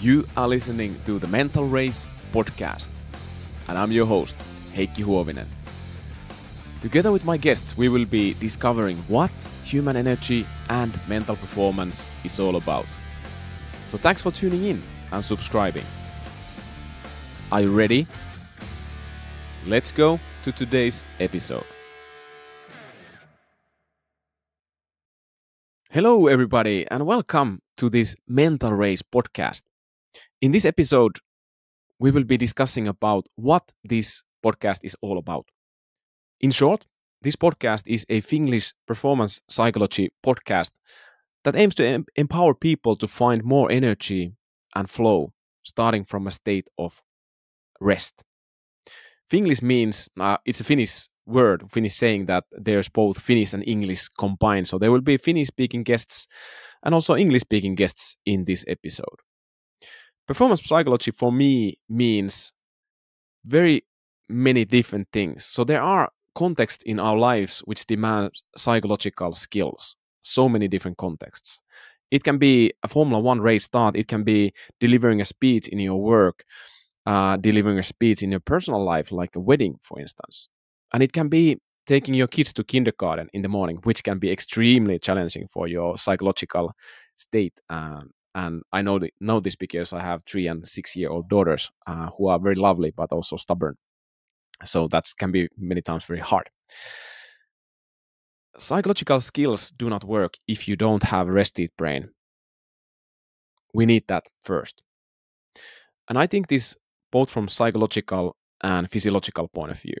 You are listening to the Mental Race podcast, and I'm your host, Heikki Huovinen. Together with my guests, we will be discovering what human energy and mental performance is all about. So thanks for tuning in and subscribing. Are you ready? Let's go to today's episode. Hello, everybody, and welcome to this Mental Race podcast. In this episode, we will be discussing about what this podcast is all about. In short, this podcast is a Finglish performance psychology podcast that aims to em- empower people to find more energy and flow, starting from a state of rest. Finglish means uh, it's a Finnish word, Finnish saying that there's both Finnish and English combined. So there will be Finnish speaking guests and also English speaking guests in this episode. Performance psychology for me means very many different things. So there are contexts in our lives which demand psychological skills, so many different contexts. It can be a Formula One race start, it can be delivering a speech in your work, uh, delivering a speech in your personal life, like a wedding, for instance. And it can be taking your kids to kindergarten in the morning, which can be extremely challenging for your psychological state. Um, and I know know this because I have three and six year old daughters uh, who are very lovely but also stubborn. So that can be many times very hard. Psychological skills do not work if you don't have rested brain. We need that first. And I think this both from psychological and physiological point of view.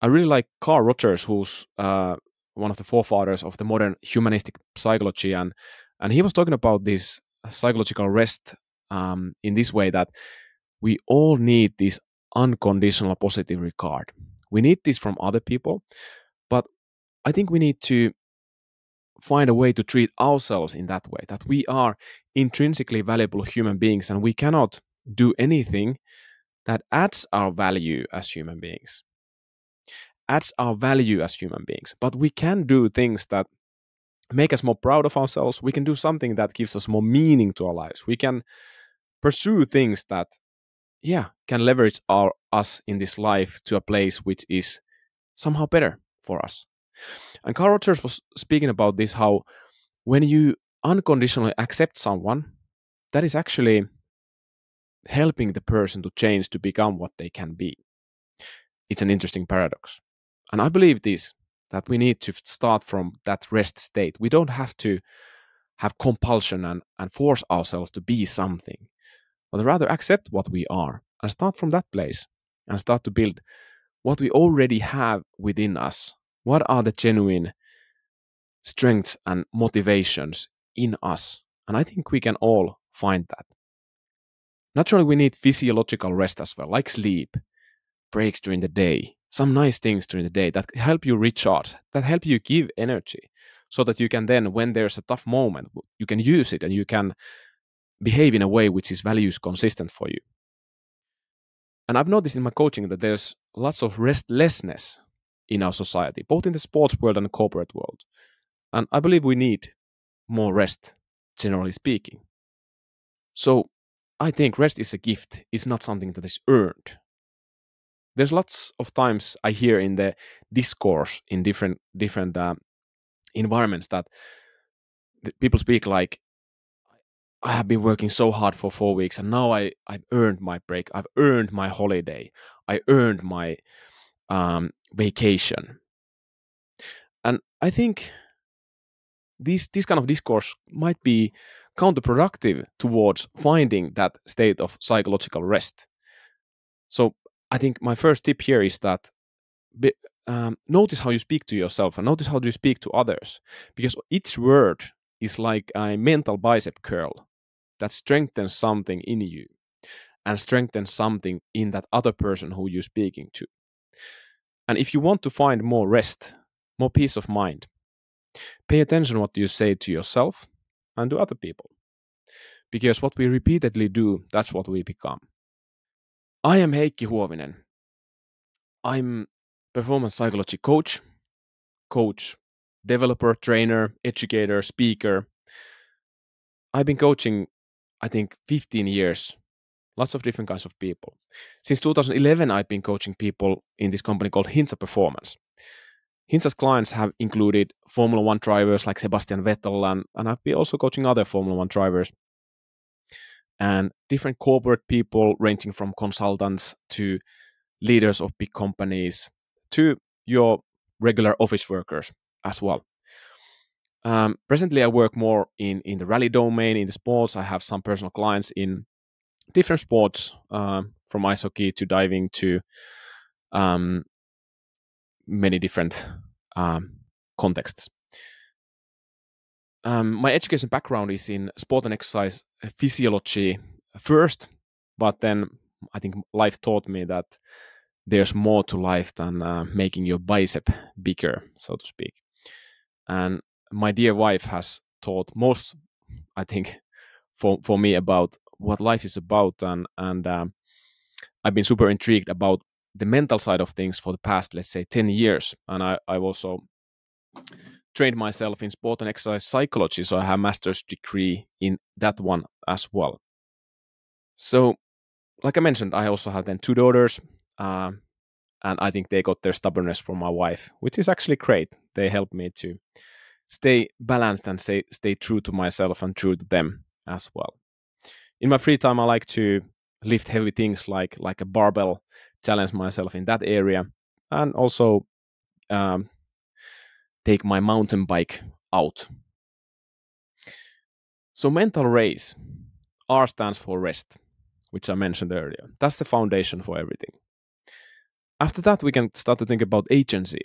I really like Carl Rogers, who's uh, one of the forefathers of the modern humanistic psychology, and and he was talking about this psychological rest um, in this way that we all need this unconditional positive regard. We need this from other people, but I think we need to find a way to treat ourselves in that way that we are intrinsically valuable human beings and we cannot do anything that adds our value as human beings adds our value as human beings but we can do things that make us more proud of ourselves. We can do something that gives us more meaning to our lives. We can pursue things that yeah can leverage our us in this life to a place which is somehow better for us. And carl rogers was speaking about this how when you unconditionally accept someone that is actually helping the person to change to become what they can be. It's an interesting paradox. And i believe this that we need to start from that rest state we don't have to have compulsion and, and force ourselves to be something but rather accept what we are and start from that place and start to build what we already have within us. What are the genuine strengths and motivations in us? And I think we can all find that. Naturally, we need physiological rest as well, like sleep, breaks during the day, some nice things during the day that help you recharge, that help you give energy, so that you can then, when there's a tough moment, you can use it and you can behave in a way which is values consistent for you. And I've noticed in my coaching that there's lots of restlessness in our society, both in the sports world and the corporate world. And I believe we need more rest, generally speaking. So I think rest is a gift, it's not something that is earned. There's lots of times I hear in the discourse in different different uh, environments that people speak like I have been working so hard for four weeks and now I, I've earned my break. I've earned my holiday. I earned my um, vacation. And I think this, this kind of discourse might be counterproductive towards finding that state of psychological rest. So I think my first tip here is that be, um, notice how you speak to yourself and notice how you speak to others because each word is like a mental bicep curl that strengthens something in you and strengthens something in that other person who you're speaking to. And if you want to find more rest, more peace of mind, pay attention what you say to yourself and to other people. Because what we repeatedly do, that's what we become. I am Heikki Huovinen. I'm performance psychology coach, coach, developer, trainer, educator, speaker. I've been coaching I think, 15 years, lots of different kinds of people. Since 2011, I've been coaching people in this company called Hintsa Performance. Hintsa's clients have included Formula One drivers like Sebastian Vettel, and, and I've been also coaching other Formula One drivers and different corporate people, ranging from consultants to leaders of big companies to your regular office workers as well. Um, presently, I work more in, in the rally domain, in the sports. I have some personal clients in different sports, um, from ice hockey to diving to um, many different um, contexts. Um, my education background is in sport and exercise physiology first, but then I think life taught me that there's more to life than uh, making your bicep bigger, so to speak. And my dear wife has taught most, I think, for for me about what life is about, and and um, I've been super intrigued about the mental side of things for the past, let's say, ten years, and I I've also trained myself in sport and exercise psychology, so I have a master's degree in that one as well. So, like I mentioned, I also have then two daughters, uh, and I think they got their stubbornness from my wife, which is actually great. They help me to stay balanced and stay stay true to myself and true to them as well. In my free time, I like to lift heavy things like like a barbell, challenge myself in that area, and also um, take my mountain bike out. So mental race, R stands for rest, which I mentioned earlier. That's the foundation for everything. After that, we can start to think about agency,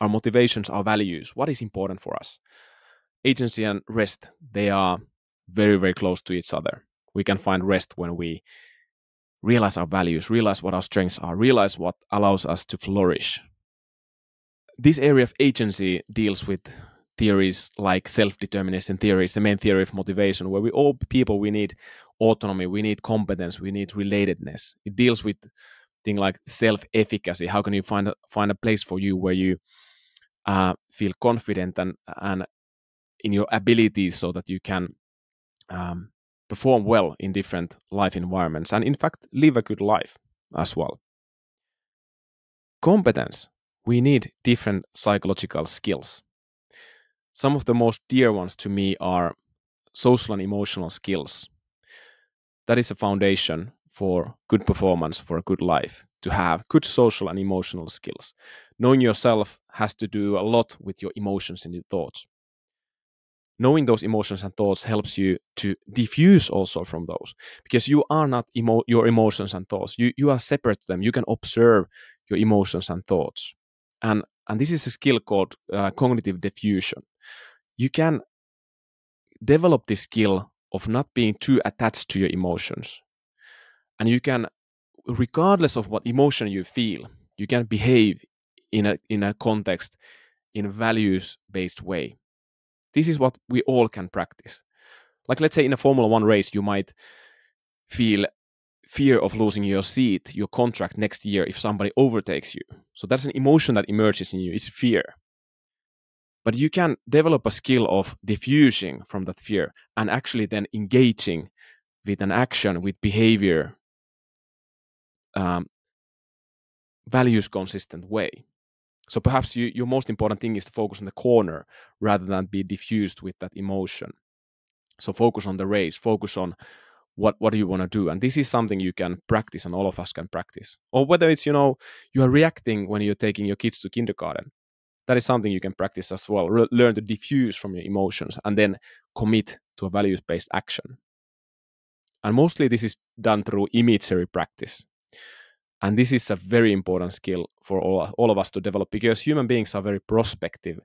our motivations, our values, what is important for us. Agency and rest, they are very, very close to each other. We can find rest when we realize our values, realize what our strengths are, realize what allows us to flourish. This area of agency deals with theories like self-determination theories, the main theory of motivation, where we all people we need autonomy, we need competence, we need relatedness. It deals with things like self-efficacy. How can you find a, find a place for you where you uh, feel confident and and in your abilities so that you can um, perform well in different life environments and in fact live a good life as well competence we need different psychological skills some of the most dear ones to me are social and emotional skills that is a foundation for good performance for a good life to have good social and emotional skills knowing yourself has to do a lot with your emotions and your thoughts. Knowing those emotions and thoughts helps you to diffuse also from those because you are not emo- your emotions and thoughts. You, you are separate to them. You can observe your emotions and thoughts. And, and this is a skill called uh, cognitive defusion. You can develop this skill of not being too attached to your emotions. And you can, regardless of what emotion you feel, you can behave in a in a context in a values based way this is what we all can practice like let's say in a formula 1 race you might feel fear of losing your seat your contract next year if somebody overtakes you so that's an emotion that emerges in you it's fear but you can develop a skill of diffusing from that fear and actually then engaging with an action with behavior um, values consistent way so perhaps you, your most important thing is to focus on the corner rather than be diffused with that emotion. So focus on the race, focus on what what do you want to do? And this is something you can practice and all of us can practice. Or whether it's you know you are reacting when you're taking your kids to kindergarten. That is something you can practice as well. Re- learn to diffuse from your emotions and then commit to a values based action. And mostly this is done through imagery practice. And this is a very important skill for all, all of us to develop because human beings are very prospective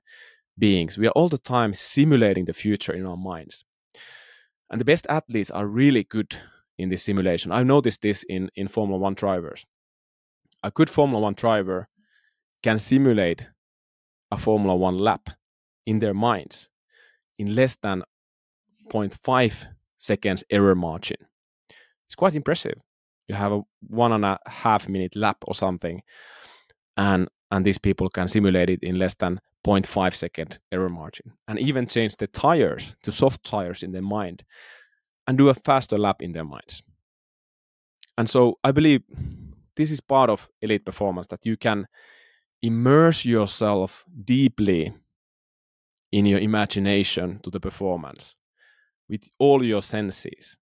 beings. We are all the time simulating the future in our minds. And the best athletes are really good in this simulation. I've noticed this in, in Formula One drivers. A good Formula One driver can simulate a Formula One lap in their minds in less than 0.5 seconds error margin. It's quite impressive you have a one and a half minute lap or something and and these people can simulate it in less than 0.5 second error margin and even change the tires to soft tires in their mind and do a faster lap in their minds. And so I believe this is part of elite performance that you can immerse yourself deeply in your imagination to the performance with all your senses.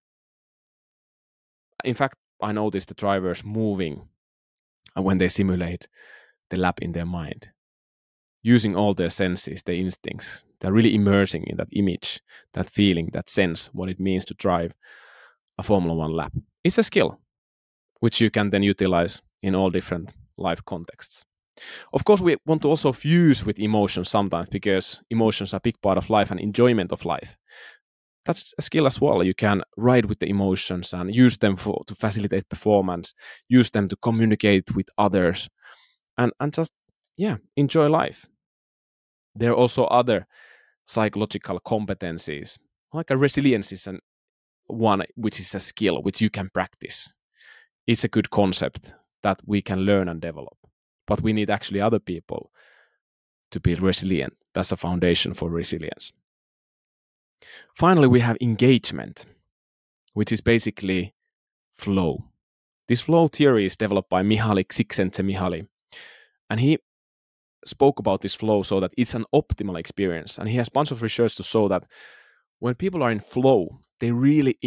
In fact, I notice the drivers moving when they simulate the lap in their mind, using all their senses, their instincts. They're really immersing in that image, that feeling, that sense, what it means to drive a Formula One lap. It's a skill which you can then utilize in all different life contexts. Of course, we want to also fuse with emotions sometimes because emotions are a big part of life and enjoyment of life. That's a skill as well. You can ride with the emotions and use them for to facilitate performance, use them to communicate with others, and, and just yeah, enjoy life. There are also other psychological competencies, like a resilience is an one which is a skill which you can practice. It's a good concept that we can learn and develop but we need actually other people to be resilient. That's a foundation for resilience. Finally, we have engagement, which is basically flow. This flow theory is developed by Mihaly Csikszentmihalyi, and he spoke about this flow so that it's an optimal experience. And he has a bunch of research to show that when people are in flow, they really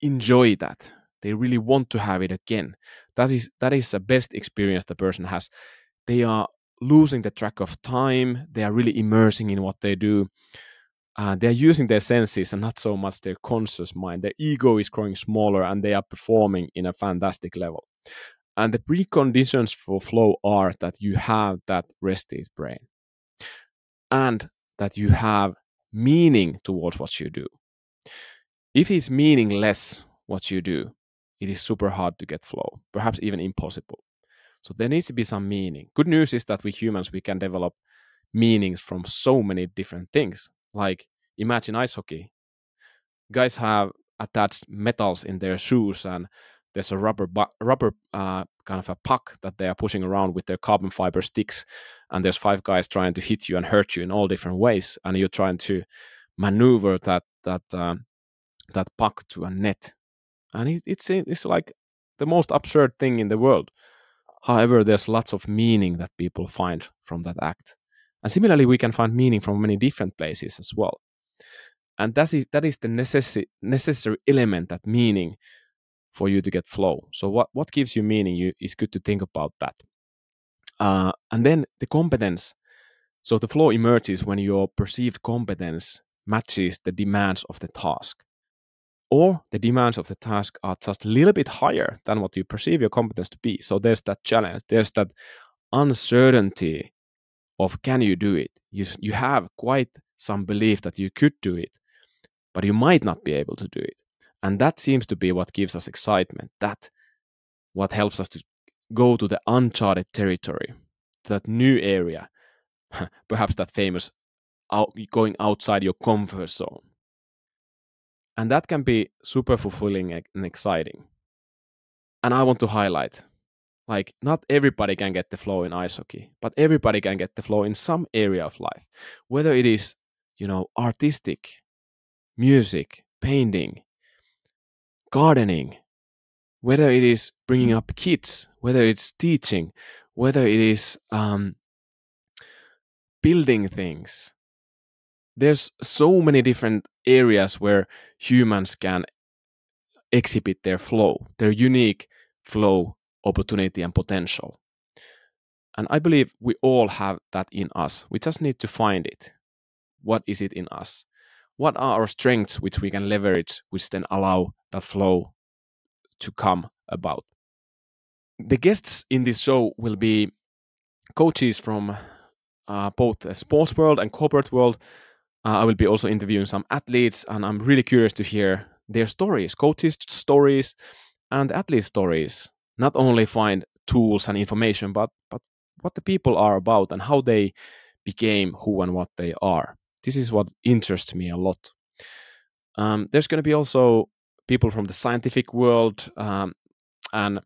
enjoy that. They really want to have it again. That is that is the best experience the person has they are losing the track of time they are really immersing in what they do uh, they're using their senses and not so much their conscious mind their ego is growing smaller and they are performing in a fantastic level and the preconditions for flow are that you have that rested brain and that you have meaning towards what you do if it's meaningless what you do it is super hard to get flow perhaps even impossible so there needs to be some meaning. Good news is that we humans we can develop meanings from so many different things. Like imagine ice hockey. Guys have attached metals in their shoes and there's a rubber bu- rubber uh, kind of a puck that they are pushing around with their carbon fiber sticks and there's five guys trying to hit you and hurt you in all different ways and you're trying to maneuver that that um, that puck to a net and it, it's it's like the most absurd thing in the world However, there's lots of meaning that people find from that act. And similarly, we can find meaning from many different places as well. And that is, that is the necessary, necessary element, that meaning for you to get flow. So, what, what gives you meaning? You, it's good to think about that. Uh, and then the competence. So, the flow emerges when your perceived competence matches the demands of the task or the demands of the task are just a little bit higher than what you perceive your competence to be. So there's that challenge, there's that uncertainty of can you do it? You, you have quite some belief that you could do it, but you might not be able to do it. And that seems to be what gives us excitement. That what helps us to go to the uncharted territory, to that new area, perhaps that famous out, going outside your comfort zone and that can be super fulfilling and exciting. And I want to highlight like, not everybody can get the flow in ice hockey, but everybody can get the flow in some area of life, whether it is, you know, artistic, music, painting, gardening, whether it is bringing up kids, whether it's teaching, whether it is um, building things, there's so many different areas where humans can exhibit their flow, their unique flow, opportunity, and potential. And I believe we all have that in us. We just need to find it. What is it in us? What are our strengths which we can leverage, which then allow that flow to come about? The guests in this show will be coaches from uh, both the sports world and corporate world uh, I will be also interviewing some athletes, and I'm really curious to hear their stories, coaches' stories, and athlete stories. Not only find tools and information, but but what the people are about and how they became who and what they are. This is what interests me a lot. Um, there's going to be also people from the scientific world um, and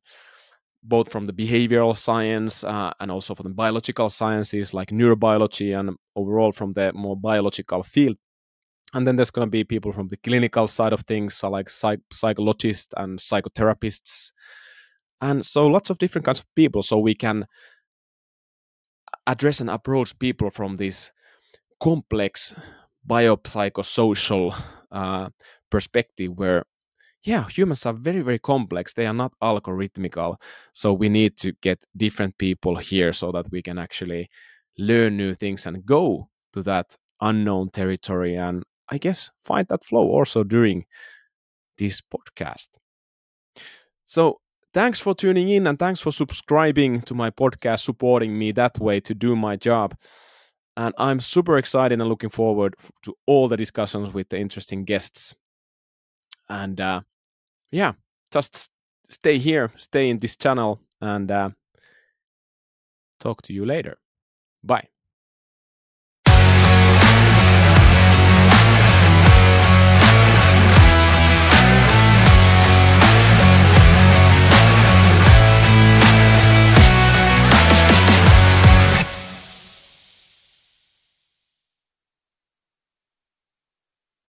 both from the behavioral science uh, and also from the biological sciences like neurobiology and overall from the more biological field and then there's going to be people from the clinical side of things so like psych- psychologists and psychotherapists and so lots of different kinds of people so we can address and approach people from this complex biopsychosocial uh, perspective where yeah humans are very very complex. They are not algorithmical. So we need to get different people here so that we can actually learn new things and go to that unknown territory and i guess find that flow also during this podcast. So thanks for tuning in and thanks for subscribing to my podcast supporting me that way to do my job and i'm super excited and looking forward to all the discussions with the interesting guests. And uh, yeah just stay here stay in this channel and uh, talk to you later. Bye